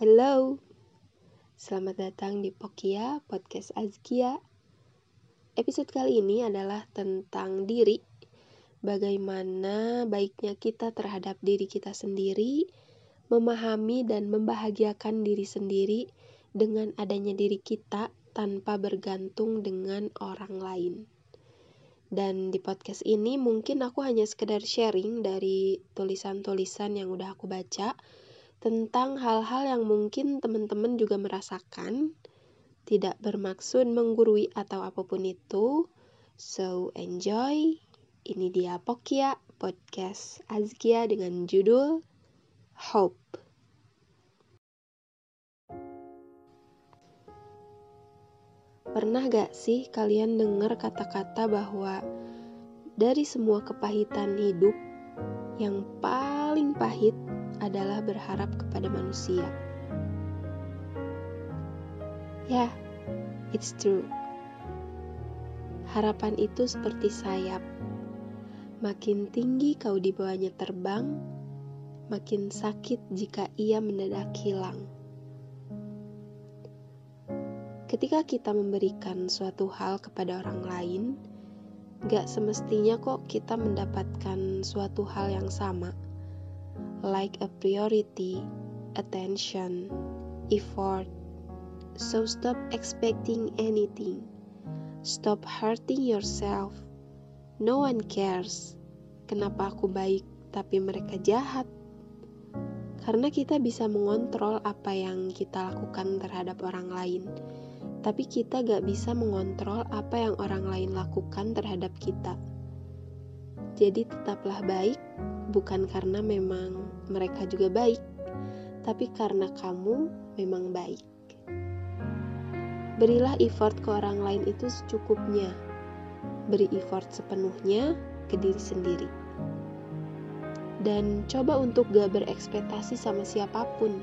Hello, selamat datang di Pokia Podcast Azkia. Episode kali ini adalah tentang diri, bagaimana baiknya kita terhadap diri kita sendiri, memahami dan membahagiakan diri sendiri dengan adanya diri kita tanpa bergantung dengan orang lain. Dan di podcast ini mungkin aku hanya sekedar sharing dari tulisan-tulisan yang udah aku baca, tentang hal-hal yang mungkin teman-teman juga merasakan, tidak bermaksud menggurui atau apa pun itu. So, enjoy. Ini dia Pokia Podcast Azkia dengan judul Hope. Pernah gak sih kalian dengar kata-kata bahwa dari semua kepahitan hidup, yang paling pahit adalah berharap kepada manusia. Ya, yeah, it's true. Harapan itu seperti sayap. Makin tinggi kau dibawanya terbang, makin sakit jika ia mendadak hilang. Ketika kita memberikan suatu hal kepada orang lain, gak semestinya kok kita mendapatkan suatu hal yang sama like a priority, attention, effort. So stop expecting anything. Stop hurting yourself. No one cares. Kenapa aku baik tapi mereka jahat? Karena kita bisa mengontrol apa yang kita lakukan terhadap orang lain, tapi kita gak bisa mengontrol apa yang orang lain lakukan terhadap kita. Jadi, tetaplah baik, bukan karena memang mereka juga baik, tapi karena kamu memang baik. Berilah effort ke orang lain itu secukupnya. Beri effort sepenuhnya ke diri sendiri. Dan coba untuk gak berekspektasi sama siapa pun.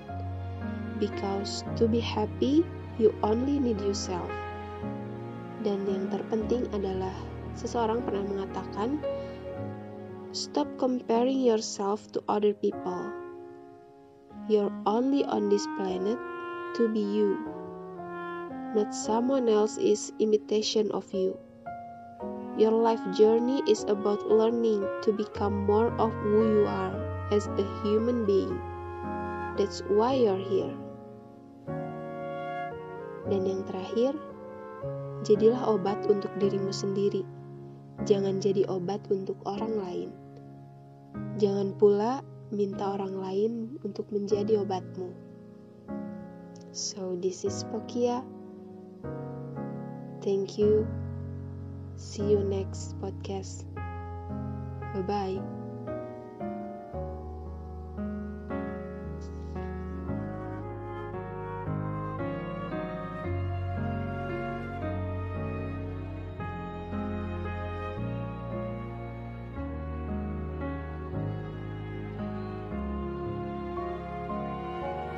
Because to be happy, you only need yourself. Dan yang terpenting adalah seseorang pernah mengatakan, Stop comparing yourself to other people. You're only on this planet to be you, not someone else's imitation of you. Your life journey is about learning to become more of who you are as a human being. That's why you're here. Dan yang terakhir, jadilah obat untuk dirimu sendiri jangan jadi obat untuk orang lain. Jangan pula minta orang lain untuk menjadi obatmu. So, this is Pokia. Thank you. See you next podcast. Bye bye.